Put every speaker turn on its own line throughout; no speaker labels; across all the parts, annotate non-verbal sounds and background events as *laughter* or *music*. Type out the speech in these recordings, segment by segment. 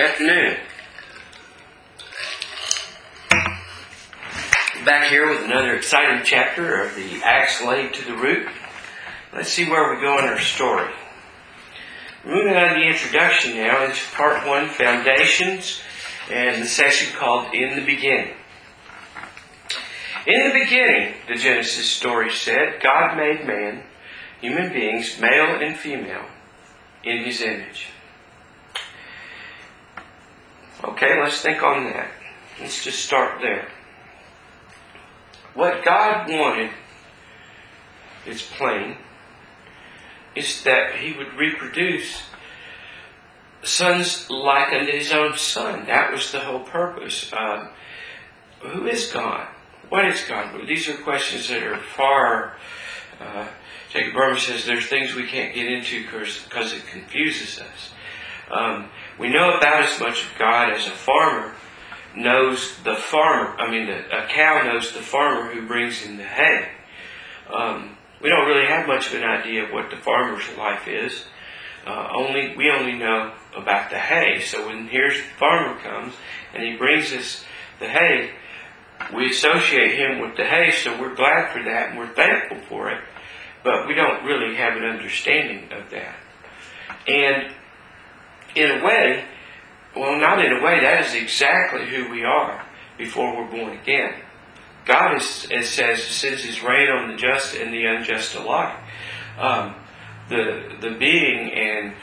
Afternoon. Back here with another exciting chapter of the axe laid to the root. Let's see where we go in our story. Moving on to the introduction now is part one, foundations, and the section called In the Beginning. In the beginning, the Genesis story said, God made man, human beings, male and female, in his image. Okay, let's think on that. Let's just start there. What God wanted, it's plain, is that he would reproduce sons like unto his own son. That was the whole purpose. Uh, who is God? What is God? These are questions that are far. Uh, Jacob Boehme says there's things we can't get into because it confuses us. Um, we know about as much of God as a farmer knows the farmer. I mean, the, a cow knows the farmer who brings in the hay. Um, we don't really have much of an idea of what the farmer's life is. Uh, only we only know about the hay. So when here's the farmer comes and he brings us the hay, we associate him with the hay. So we're glad for that and we're thankful for it. But we don't really have an understanding of that. And in a way, well, not in a way, that is exactly who we are before we're born again. God is, it says, sends His rain on the just and the unjust alike. Um, the the being and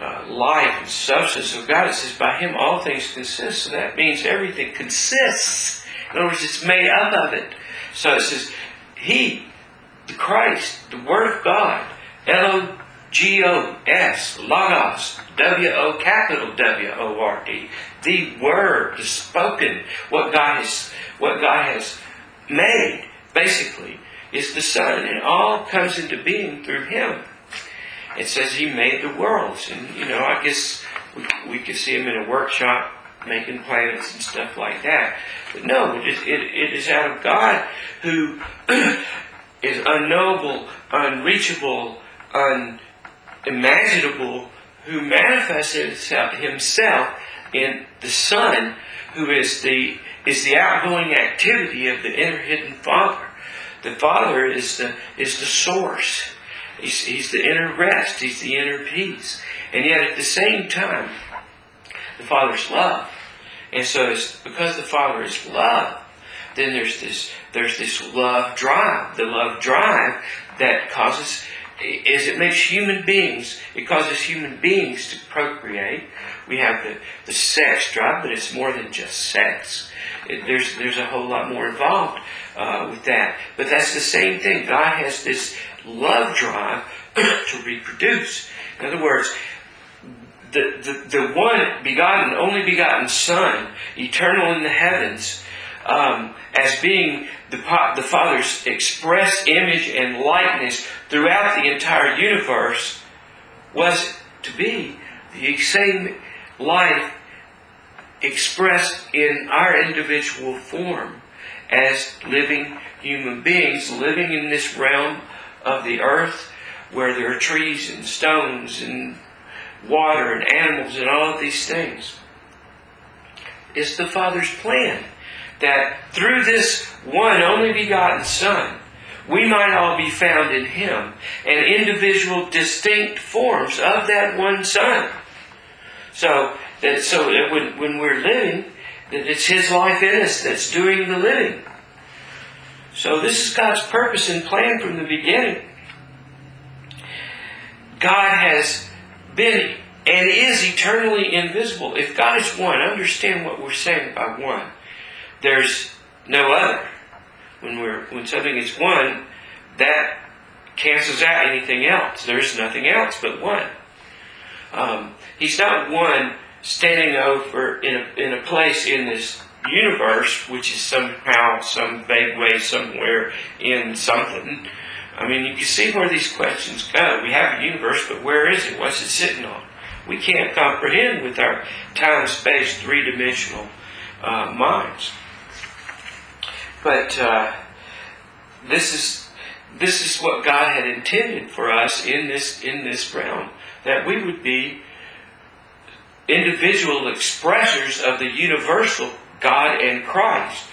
uh, life and substance of God. It says, by Him all things consist. So that means everything consists. In other words, it's made up of it. So it says, He, the Christ, the Word of God, L G O S, Logos, W O capital W O R D. The Word, the spoken, what God has, what God has made, basically, is the Son, and all comes into being through Him. It says He made the worlds, and you know, I guess we, we could see Him in a workshop making planets and stuff like that. But no, it is, it, it is out of God who *clears throat* is unknowable, unreachable, un imaginable who manifested himself in the Son, who is the is the outgoing activity of the inner hidden Father. The Father is the is the source. He's, he's the inner rest. He's the inner peace. And yet at the same time, the Father's love. And so it's because the Father is love, then there's this there's this love drive. The love drive that causes is it makes human beings, it causes human beings to procreate. We have the, the sex drive, but it's more than just sex. It, there's, there's a whole lot more involved uh, with that. But that's the same thing. God has this love drive *coughs* to reproduce. In other words, the, the, the one begotten, only begotten Son, eternal in the heavens, um, as being the, the Father's express image and likeness throughout the entire universe was to be the same life expressed in our individual form as living human beings living in this realm of the earth where there are trees and stones and water and animals and all of these things. It's the Father's plan that through this one only begotten Son, we might all be found in Him and individual distinct forms of that one Son. So that so that when, when we're living, that it's His life in us that's doing the living. So this is God's purpose and plan from the beginning. God has been and is eternally invisible. If God is one, understand what we're saying by one. There's no other. When we're when something is one, that cancels out anything else. There's nothing else but one. Um, he's not one standing over in a, in a place in this universe, which is somehow, some vague way, somewhere in something. I mean, you can see where these questions go. We have a universe, but where is it? What's it sitting on? We can't comprehend with our time, space, three dimensional uh, minds. But uh, this is this is what God had intended for us in this in this realm that we would be individual expressors of the universal God and Christ,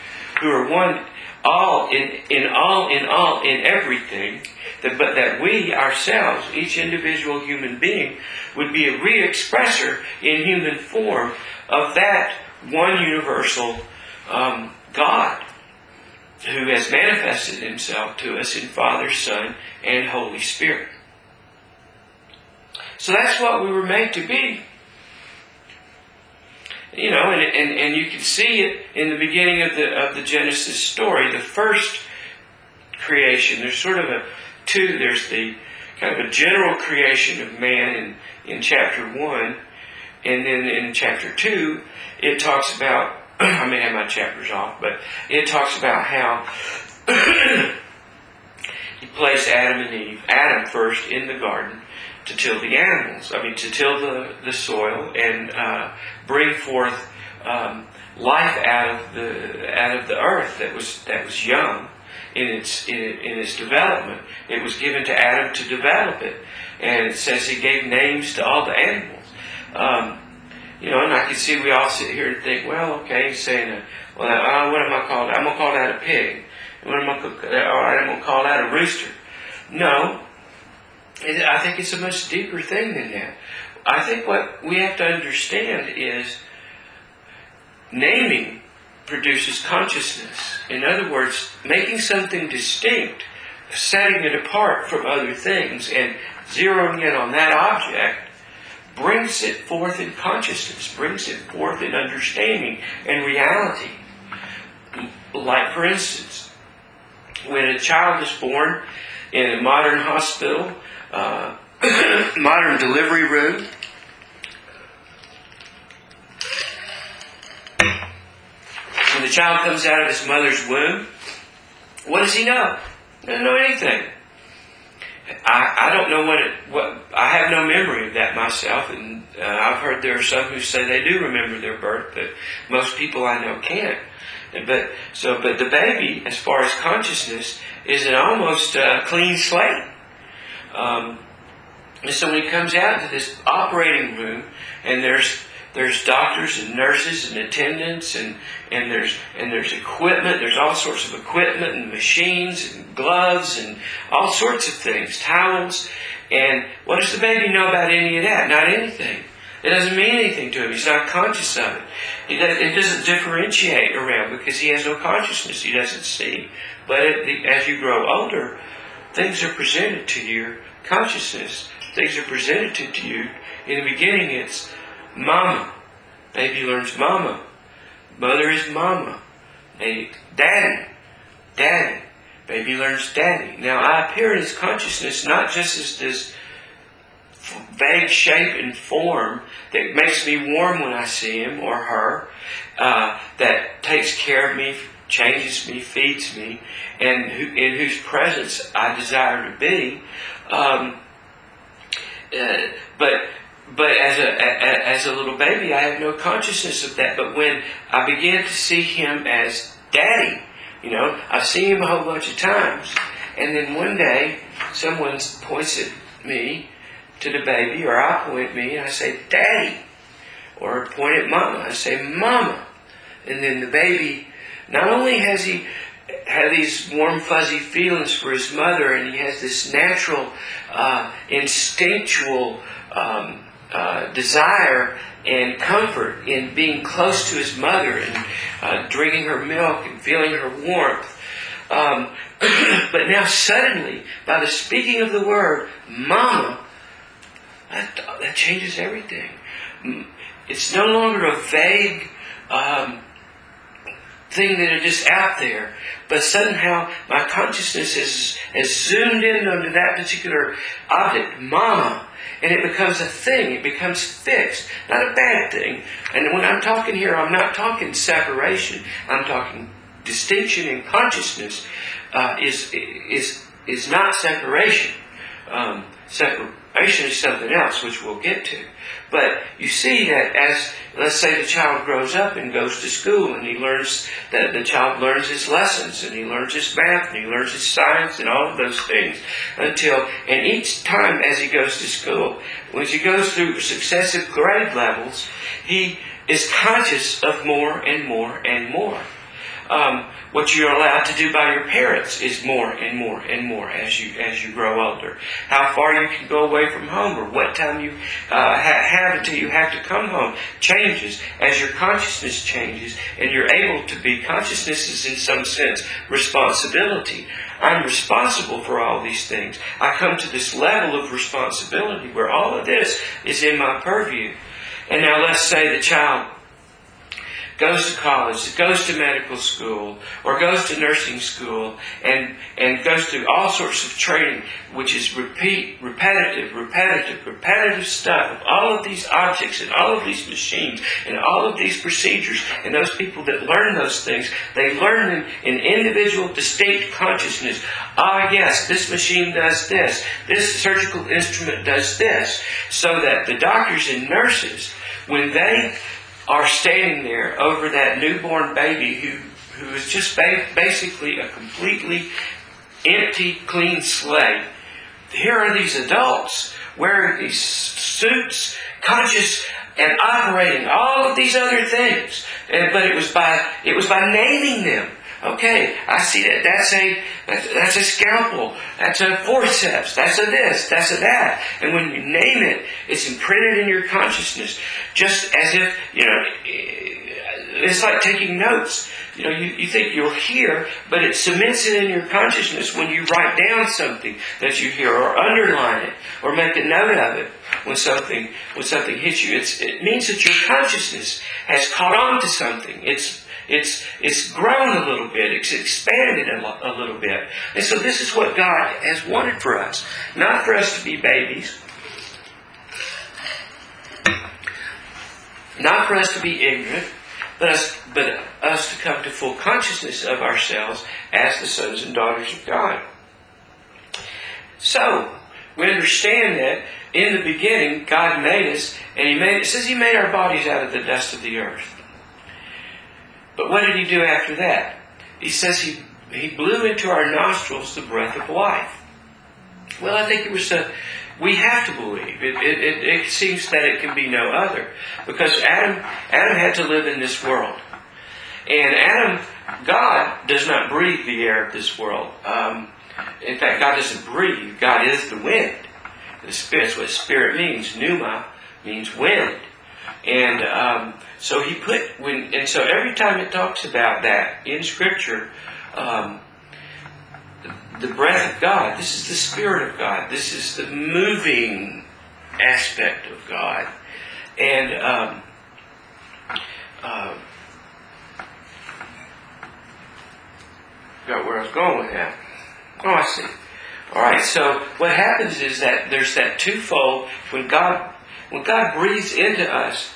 who are one all in, in all in all in everything, that, but that we ourselves, each individual human being, would be a re-expressor in human form of that one universal um, God who has manifested himself to us in Father, Son, and Holy Spirit. So that's what we were made to be. You know, and, and, and you can see it in the beginning of the of the Genesis story, the first creation. There's sort of a two, there's the kind of a general creation of man in, in chapter one, and then in chapter two, it talks about I may have my chapters off, but it talks about how *coughs* he placed Adam and Eve, Adam first in the garden to till the animals, I mean to till the, the soil and uh, bring forth um, life out of the out of the earth that was that was young in its in, in, its development. It was given to Adam to develop it, and it says he gave names to all the animals. Um, you know, and I can see we all sit here and think, well, okay, he's saying, uh, well, uh, what am I called? I'm gonna call that a pig. What am I? All right, I'm gonna call that a rooster. No, I think it's a much deeper thing than that. I think what we have to understand is naming produces consciousness. In other words, making something distinct, setting it apart from other things, and zeroing in on that object brings it forth in consciousness, brings it forth in understanding and reality. Like, for instance, when a child is born in a modern hospital, uh, *coughs* modern delivery room, when the child comes out of his mother's womb, what does he know? He doesn't know anything. I, I don't know what it, what I have no memory of that myself, and uh, I've heard there are some who say they do remember their birth, but most people I know can't. But so, but the baby, as far as consciousness, is an almost uh, clean slate. Um, and so when he comes out to this operating room, and there's there's doctors and nurses and attendants and, and there's and there's equipment, there's all sorts of equipment and machines and gloves and all sorts of things, towels. And what does the baby know about any of that? Not anything. It doesn't mean anything to him. He's not conscious of it. It doesn't differentiate around because he has no consciousness. He doesn't see. But as you grow older, things are presented to your consciousness. Things are presented to you. In the beginning, it's Mama. Baby learns mama. Mother is mama. Baby, daddy. Daddy. Baby learns daddy. Now I appear in his consciousness not just as this vague shape and form that makes me warm when I see him or her, uh, that takes care of me, changes me, feeds me, and who, in whose presence I desire to be. Um, uh, but but as a, as a little baby, I had no consciousness of that. But when I began to see him as daddy, you know, I see him a whole bunch of times. And then one day, someone points at me to the baby, or I point at me, and I say, Daddy. Or point at Mama, I say, Mama. And then the baby, not only has he had these warm, fuzzy feelings for his mother, and he has this natural, uh, instinctual um, uh, desire and comfort in being close to his mother and uh, drinking her milk and feeling her warmth. Um, *clears throat* but now suddenly, by the speaking of the word, Mama, that, that changes everything. It's no longer a vague um, thing that is just out there, but somehow my consciousness has, has zoomed in onto that particular object, Mama, and it becomes a thing. It becomes fixed, not a bad thing. And when I'm talking here, I'm not talking separation. I'm talking distinction in consciousness uh, is is is not separation. Um, separ- salvation is something else, which we'll get to. But you see that as, let's say the child grows up and goes to school and he learns that the child learns his lessons and he learns his math and he learns his science and all of those things until, and each time as he goes to school, as he goes through successive grade levels, he is conscious of more and more and more. Um, what you're allowed to do by your parents is more and more and more as you as you grow older. How far you can go away from home, or what time you uh, ha- have until you have to come home, changes as your consciousness changes, and you're able to be. Consciousness is in some sense responsibility. I'm responsible for all these things. I come to this level of responsibility where all of this is in my purview. And now let's say the child goes to college, goes to medical school, or goes to nursing school, and, and goes through all sorts of training, which is repeat, repetitive, repetitive, repetitive stuff of all of these objects and all of these machines and all of these procedures. And those people that learn those things, they learn them in individual, distinct consciousness. Ah, yes, this machine does this. This surgical instrument does this. So that the doctors and nurses, when they are standing there over that newborn baby who, who is just ba- basically a completely empty, clean slate. Here are these adults wearing these suits, conscious and operating all of these other things. And, but it was by it was by naming them. Okay, I see that. That's a that's a scalpel. That's a forceps. That's a this. That's a that. And when you name it, it's imprinted in your consciousness, just as if you know. Eh, it's like taking notes. You know, you, you think you'll hear, but it cements it in your consciousness when you write down something that you hear, or underline it, or make a note of it when something when something hits you. It's, it means that your consciousness has caught on to something. It's it's, it's grown a little bit. It's expanded a, lo- a little bit. And so this is what God has wanted for us. Not for us to be babies. Not for us to be ignorant, but us, but us to come to full consciousness of ourselves as the sons and daughters of God. So, we understand that in the beginning, God made us, and He made it says He made our bodies out of the dust of the earth. But what did he do after that? He says he, he blew into our nostrils the breath of life. Well, I think it was a, we have to believe. It, it, it, it seems that it can be no other. Because Adam, Adam had to live in this world. And Adam, God does not breathe the air of this world. Um, in fact, God doesn't breathe. God is the wind. The spirit. That's what spirit means. Pneuma means wind. And um, so he put when, and so every time it talks about that in Scripture, um, the, breath of God. This is the Spirit of God. This is the moving aspect of God, and um, uh, got where I was going with that. Oh, I see. All right. So what happens is that there's that twofold when God when God breathes into us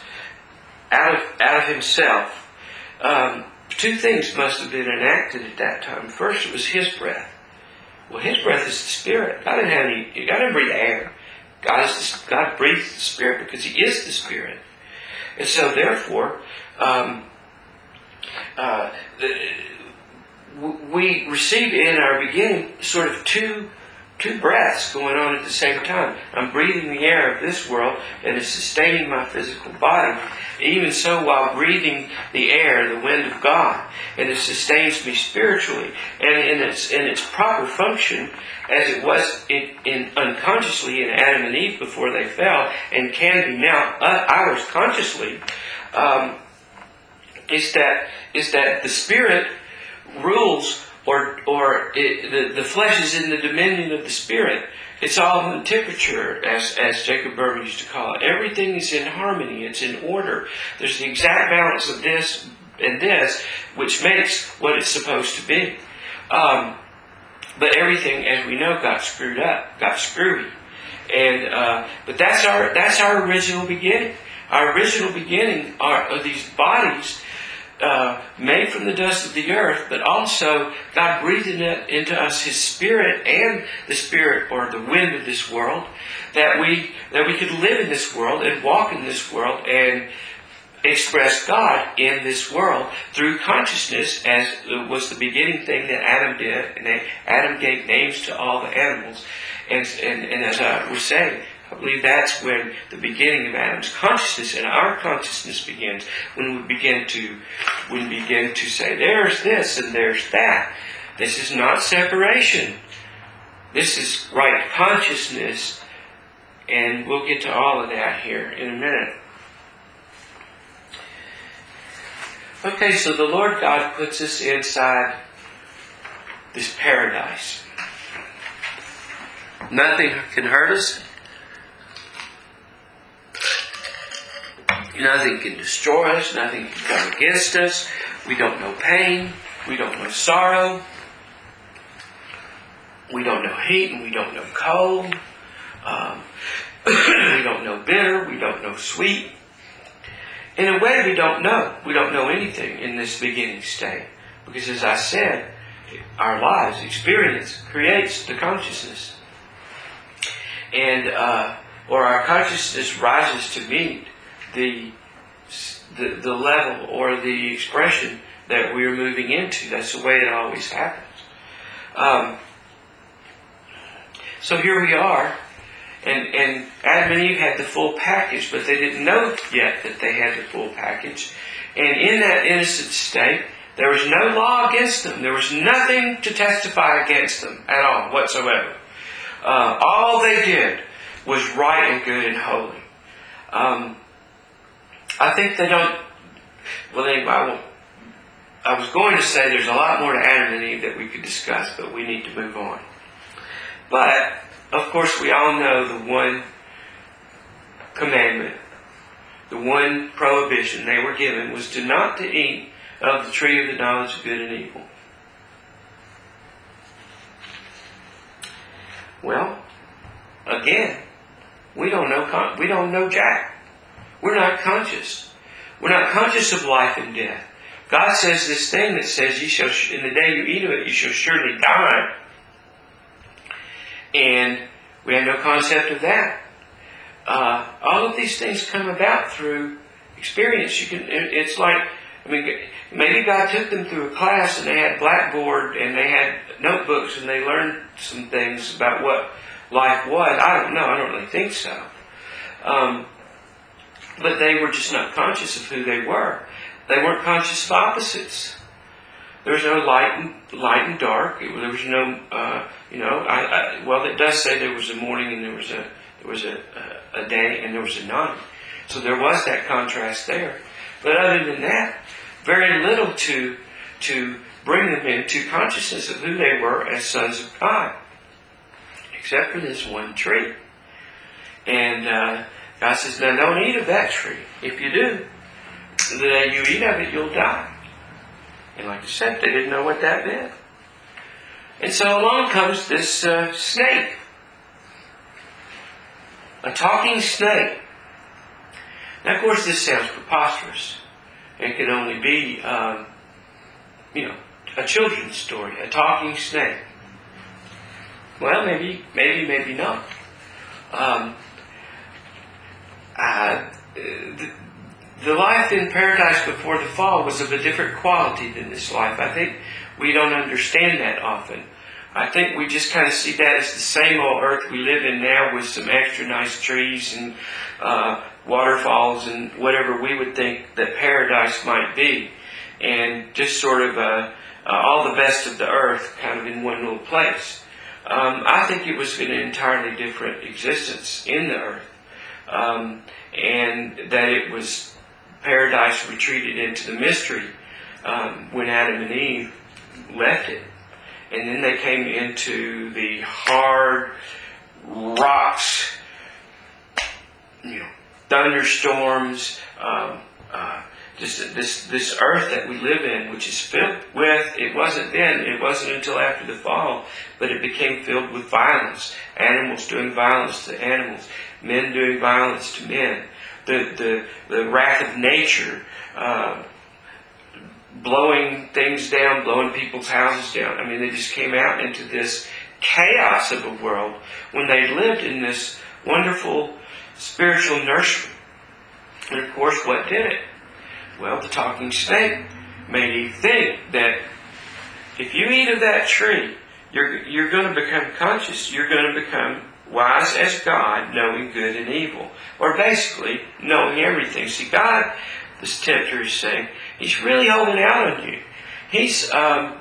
out of, out of himself, um, two things must have been enacted at that time. First, it was his breath. Well, his breath is the spirit. God didn't have any. God didn't breathe air. God is the, God breathes the spirit because He is the spirit, and so therefore, um, uh, we receive in our beginning sort of two two breaths going on at the same time. I'm breathing the air of this world and it's sustaining my physical body. Even so, while breathing the air, the wind of God, and it sustains me spiritually. And in its in its proper function, as it was in, in unconsciously in Adam and Eve before they fell, and can be now uh, ours consciously, um, is that is that the spirit rules or or it, the the flesh is in the dominion of the spirit. It's all in temperature, as as Jacob Boehme used to call it. Everything is in harmony. It's in order. There's the exact balance of this and this, which makes what it's supposed to be. Um, but everything, as we know, got screwed up, got screwy, and uh, but that's our that's our original beginning. Our original beginning are, are these bodies uh, made from the dust of the earth, but also God breathed into us His Spirit and the Spirit or the wind of this world, that we that we could live in this world and walk in this world and express God in this world through consciousness, as was the beginning thing that Adam did, and Adam gave names to all the animals, and and, and as I was saying, I believe that's when the beginning of Adam's consciousness and our consciousness begins. When we begin to, when we begin to say, "There's this and there's that." This is not separation. This is right consciousness, and we'll get to all of that here in a minute. Okay, so the Lord God puts us inside this paradise. Nothing can hurt us. Nothing can destroy us. Nothing can come against us. We don't know pain. We don't know sorrow. We don't know heat and we don't know cold. Um, *coughs* we don't know bitter. We don't know sweet. In a way, we don't know. We don't know anything in this beginning state. Because as I said, our lives, experience, creates the consciousness. And, uh, or our consciousness rises to meet the, the, the level or the expression that we're moving into. That's the way it always happens. Um, so here we are, and, and Adam and Eve had the full package, but they didn't know yet that they had the full package. And in that innocent state, there was no law against them. There was nothing to testify against them at all, whatsoever. Uh, all they did was right and good and holy. Um, I think they don't. Well, anyway, I, won't, I was going to say there's a lot more to Adam and Eve that we could discuss, but we need to move on. But, of course, we all know the one commandment, the one prohibition they were given was to not to eat of the tree of the knowledge of good and evil. Well, again, we don't know we don't know Jack. We're not conscious. We're not conscious of life and death. God says this thing that says, "You shall in the day you eat of it, you shall surely die." And we have no concept of that. Uh, all of these things come about through experience. You can. It's like I mean, maybe God took them through a class and they had blackboard and they had notebooks and they learned some things about what life was. I don't know. I don't really think so. Um, but they were just not conscious of who they were. They weren't conscious of opposites. There was no light and light and dark. It, there was no, uh, you know. I, I, well, it does say there was a morning and there was a there was a, a, a day and there was a night. So there was that contrast there. But other than that, very little to to bring them into consciousness of who they were as sons of God, except for this one tree. And uh, God says, now don't eat of that tree. If you do, the day you eat of it, you'll die. And like I said, they didn't know what that meant. And so along comes this uh, snake. A talking snake. Now, of course, this sounds preposterous. It can only be, um, you know, a children's story, a talking snake. Well, maybe, maybe, maybe not. Um, uh, the, life in paradise before the fall was of a different quality than this life. I think we don't understand that often. I think we just kind of see that as the same old earth we live in now with some extra nice trees and uh, waterfalls and whatever we would think that paradise might be. And just sort of uh, uh, all the best of the earth kind of in one little place. Um, I think it was an entirely different existence in the earth um, and that it was paradise retreated into the mystery um, when Adam and Eve left it. And then they came into the hard rocks, you know, thunderstorms, um, uh, just this this earth that we live in, which is filled with. It wasn't then. It wasn't until after the fall, but it became filled with violence. Animals doing violence to animals men doing violence to men, the, the, the wrath of nature, uh, blowing things down, blowing people's houses down. I mean, they just came out into this chaos of a world when they lived in this wonderful spiritual nursery. And of course, what did it? Well, the talking snake made think that if you eat of that tree, you're, you're going to become conscious. You're going to become wise as God, knowing good and evil. Or basically, knowing everything. See, God, this tempter is saying, He's really holding out on you. He's, um,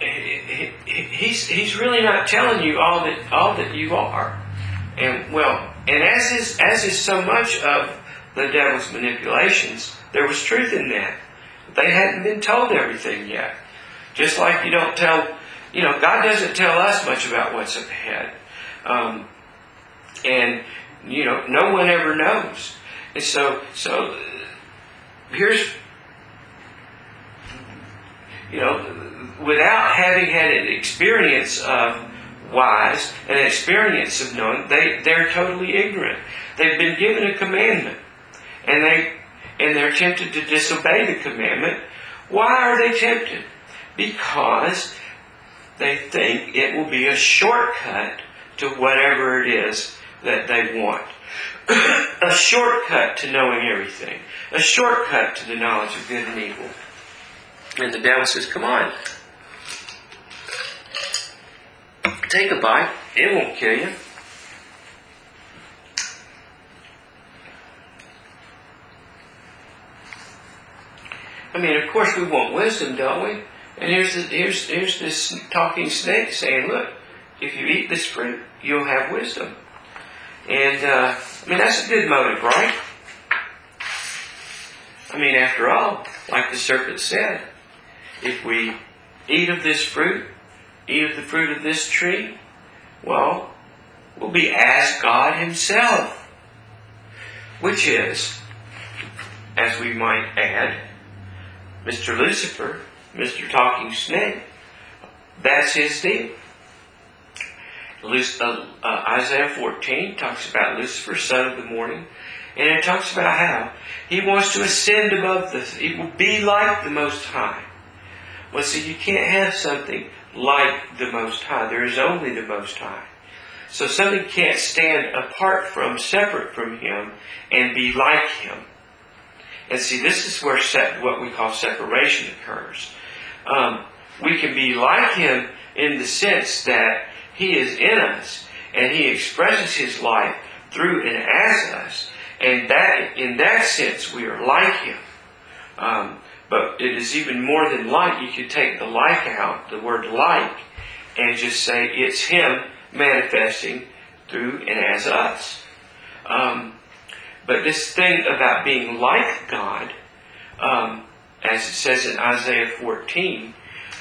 he's, he's really not telling you all that, all that you are. And, well, and as is, as is so much of the devil's manipulations, there was truth in that. They hadn't been told everything yet. Just like you don't tell, you know, God doesn't tell us much about what's ahead. Um, and, you know, no one ever knows. And so, so here's, you know, without having had an experience of wise, an experience of knowing, they, they're totally ignorant. They've been given a commandment. And they and they're tempted to disobey the commandment. Why are they tempted? Because they think it will be a shortcut to whatever it is that they want. *coughs* a shortcut to knowing everything. A shortcut to the knowledge of good and evil. And the devil says, Come on. Take a bite. It won't kill you. I mean, of course, we want wisdom, don't we? And here's, the, here's, here's this talking snake saying, look, if you eat this fruit, you'll have wisdom. And, uh, I mean, that's a good motive, right? I mean, after all, like the serpent said, if we eat of this fruit, eat of the fruit of this tree, well, we'll be as God Himself. Which is, as we might add, Mr. Lucifer, Mr. Talking Snake, that's his deal. Uh, uh, Isaiah 14 talks about Lucifer, son of the morning, and it talks about how he wants to ascend above the, he will be like the Most High. Well, see, you can't have something like the Most High. There is only the Most High. So something can't stand apart from, separate from Him, and be like Him. And see, this is where set, what we call separation occurs. Um, we can be like Him in the sense that He is in us and He expresses His life through and as us. And that, in that sense, we are like Him. Um, but it is even more than like. You could take the like out, the word like, and just say it's Him manifesting through and as us. Um, but this thing about being like God, um, as it says in Isaiah 14,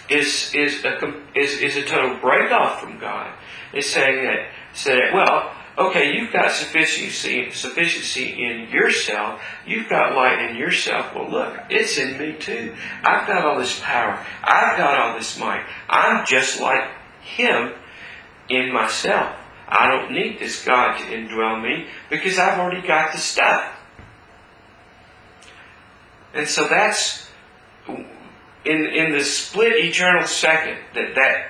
is, is, a, is, is a total break off from God. It's saying that, said, well, okay, you've got sufficiency, sufficiency in yourself. You've got light in yourself. Well, look, it's in me too. I've got all this power. I've got all this might. I'm just like Him in myself. I don't need this God to indwell me because I've already got the stuff. And so that's in, in the split eternal second that that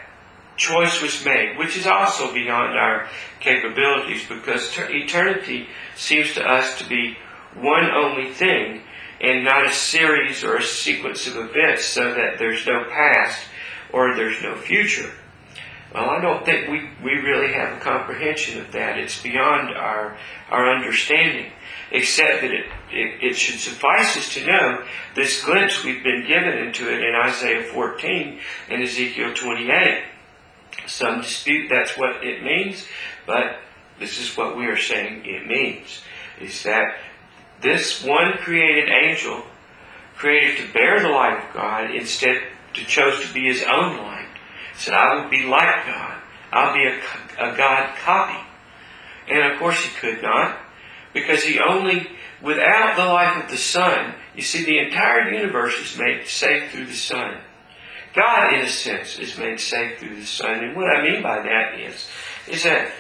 choice was made, which is also beyond our capabilities because eternity seems to us to be one only thing and not a series or a sequence of events so that there's no past or there's no future. Well, I don't think we, we really have a comprehension of that. It's beyond our, our understanding, except that it, it, it should suffice us to know this glimpse we've been given into it in Isaiah 14 and Ezekiel 28. Some dispute that's what it means, but this is what we are saying it means. Is that this one created angel, created to bear the light of God, instead to chose to be his own light said, I will be like God. I'll be a, a God copy. And of course he could not, because he only, without the life of the Son, you see, the entire universe is made safe through the Son. God, in a sense, is made safe through the Son. And what I mean by that is, is that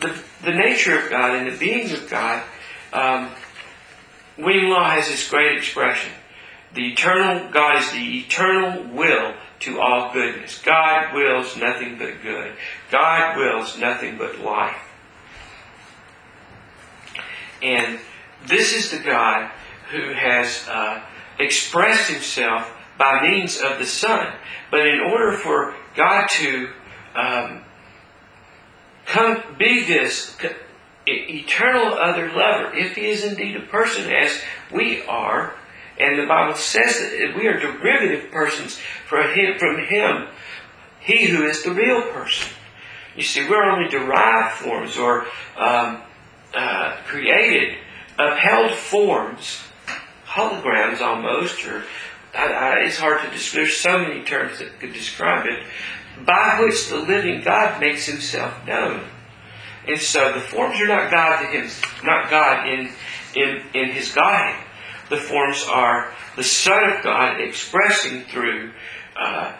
the, the nature of God and the being of God, um, William Law has this great expression. the eternal God is the eternal will to all goodness. God wills nothing but good. God wills nothing but life. And this is the God who has uh, expressed himself by means of the Son. But in order for God to um, come be this eternal other lover, if he is indeed a person as we are, and the Bible says that we are derivative persons from him, from him, he who is the real person. You see, we're only derived forms or um, uh, created, upheld forms, holograms almost, or I, I, it's hard to describe. There's so many terms that could describe it, by which the living God makes Himself known. And so the forms are not God to Him, not God in in in His Godhead. The forms are the Son of God expressing through uh,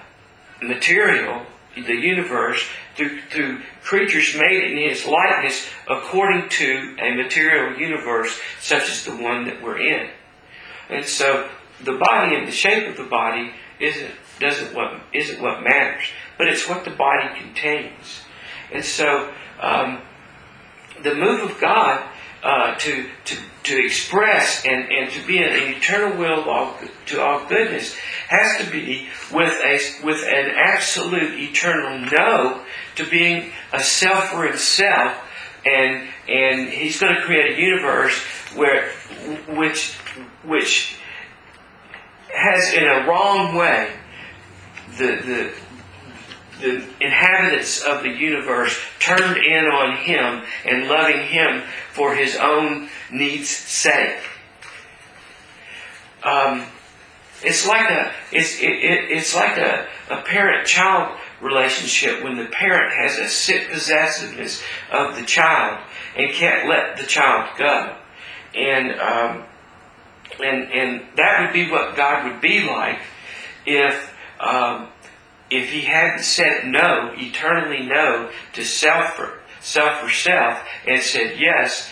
material, the universe, through, through creatures made in His likeness according to a material universe such as the one that we're in. And so the body and the shape of the body isn't doesn't what isn't what matters, but it's what the body contains. And so um, the move of God uh, to to to express and, and to be an, eternal will all, to all goodness has to be with a with an absolute eternal no to being a self. For himself and and he's going to create a universe where which which has in a wrong way the, the, the inhabitants of the universe turned in on him and loving him for his own needs' sake. Um, it's like a it's it, it, it's like a, a parent-child relationship when the parent has a sick possessiveness of the child and can't let the child go, and um, and, and that would be what God would be like if, um, if He hadn't said no, eternally no, to self for, self for self, and said yes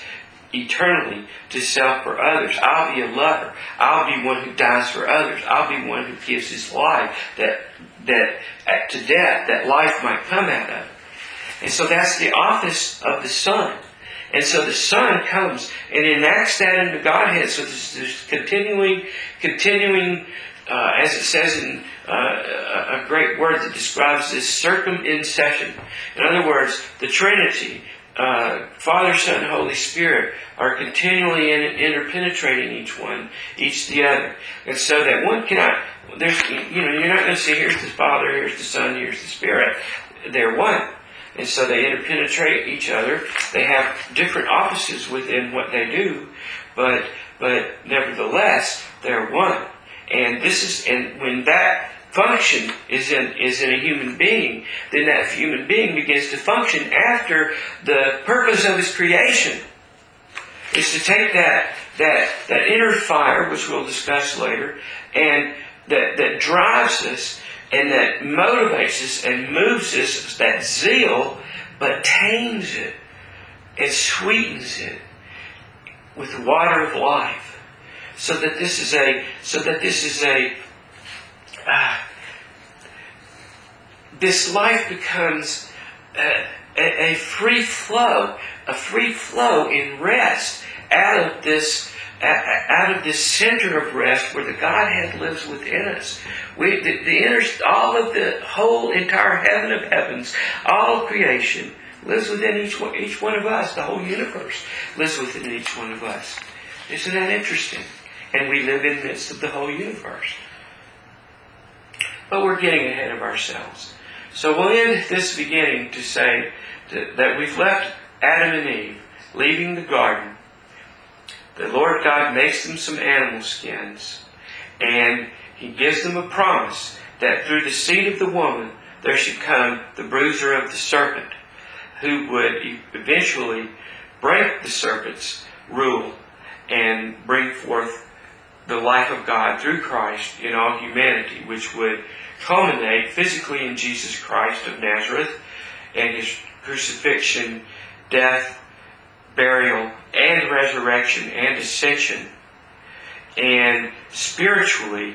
eternally to self for others. I'll be a lover. I'll be one who dies for others. I'll be one who gives his life that that to death that life might come out of. And so that's the office of the Son. And so the Son comes and enacts that into Godhead. So there's, there's continuing, continuing, uh, as it says in uh, a great word that describes this circumincession. In other words, the Trinity, uh, Father, Son, Holy Spirit are continually in, interpenetrating each one, each the other, and so that one cannot. There's, you know, you're not going to say here's the Father, here's the Son, here's the Spirit. They're one. And so they interpenetrate each other. They have different offices within what they do, but but nevertheless they're one. And this is and when that function is in is in a human being, then that human being begins to function after the purpose of his creation. Is to take that that that inner fire, which we'll discuss later, and that, that drives us and that motivates us and moves us, that zeal, but tames it and sweetens it with the water of life. So that this is a, so that this is a, uh, this life becomes a, a, a free flow, a free flow in rest out of this out of this center of rest where the Godhead lives within us. We, the, the inner, all of the whole entire heaven of heavens, all creation lives within each one, each one of us. The whole universe lives within each one of us. Isn't that interesting? And we live in the midst of the whole universe. But we're getting ahead of ourselves. So we'll end this beginning to say that we've left Adam and Eve leaving the garden. The Lord God makes them some animal skins, and He gives them a promise that through the seed of the woman there should come the bruiser of the serpent, who would eventually break the serpent's rule and bring forth the life of God through Christ in all humanity, which would culminate physically in Jesus Christ of Nazareth and his crucifixion, death, burial, and resurrection and ascension and spiritually,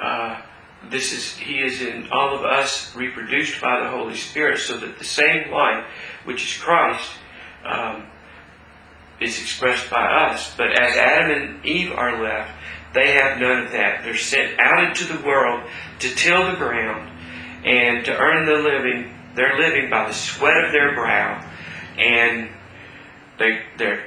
uh, this is He is in all of us, reproduced by the Holy Spirit, so that the same life, which is Christ, um, is expressed by us. But as Adam and Eve are left, they have none of that. They're sent out into the world to till the ground and to earn their living. They're living by the sweat of their brow, and they they're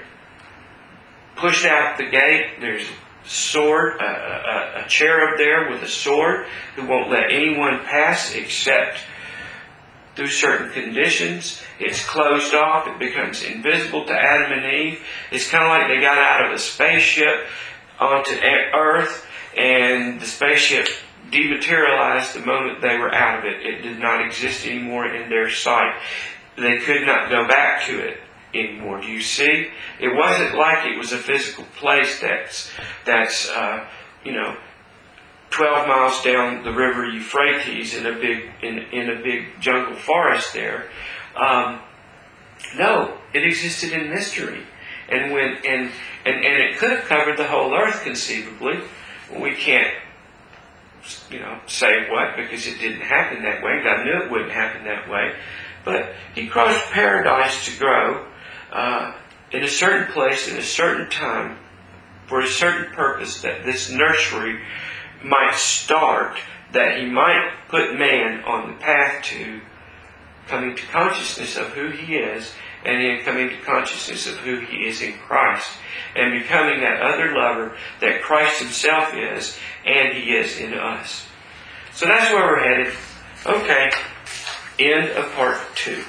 pushed out the gate. There's a sword, a, a, a cherub there with a sword who won't let anyone pass except through certain conditions. It's closed off. It becomes invisible to Adam and Eve. It's kind of like they got out of a spaceship onto Earth, and the spaceship dematerialized the moment they were out of it. It did not exist anymore in their sight. They could not go back to it anymore. Do you see? It wasn't like it was a physical place that's that's uh, you know 12 miles down the river Euphrates in a big in, in a big jungle forest there. Um, no, it existed in mystery, and when and, and and it could have covered the whole earth conceivably. We can't you know say what because it didn't happen that way. God knew it wouldn't happen that way, but He caused paradise to grow uh, in a certain place in a certain time for a certain purpose. That this nursery might start, that he might put man on the path to coming to consciousness of who he is, and in coming to consciousness of who he is in Christ, and becoming that other lover that Christ himself is, and he is in us. So that's where we're headed. Okay, end of part two.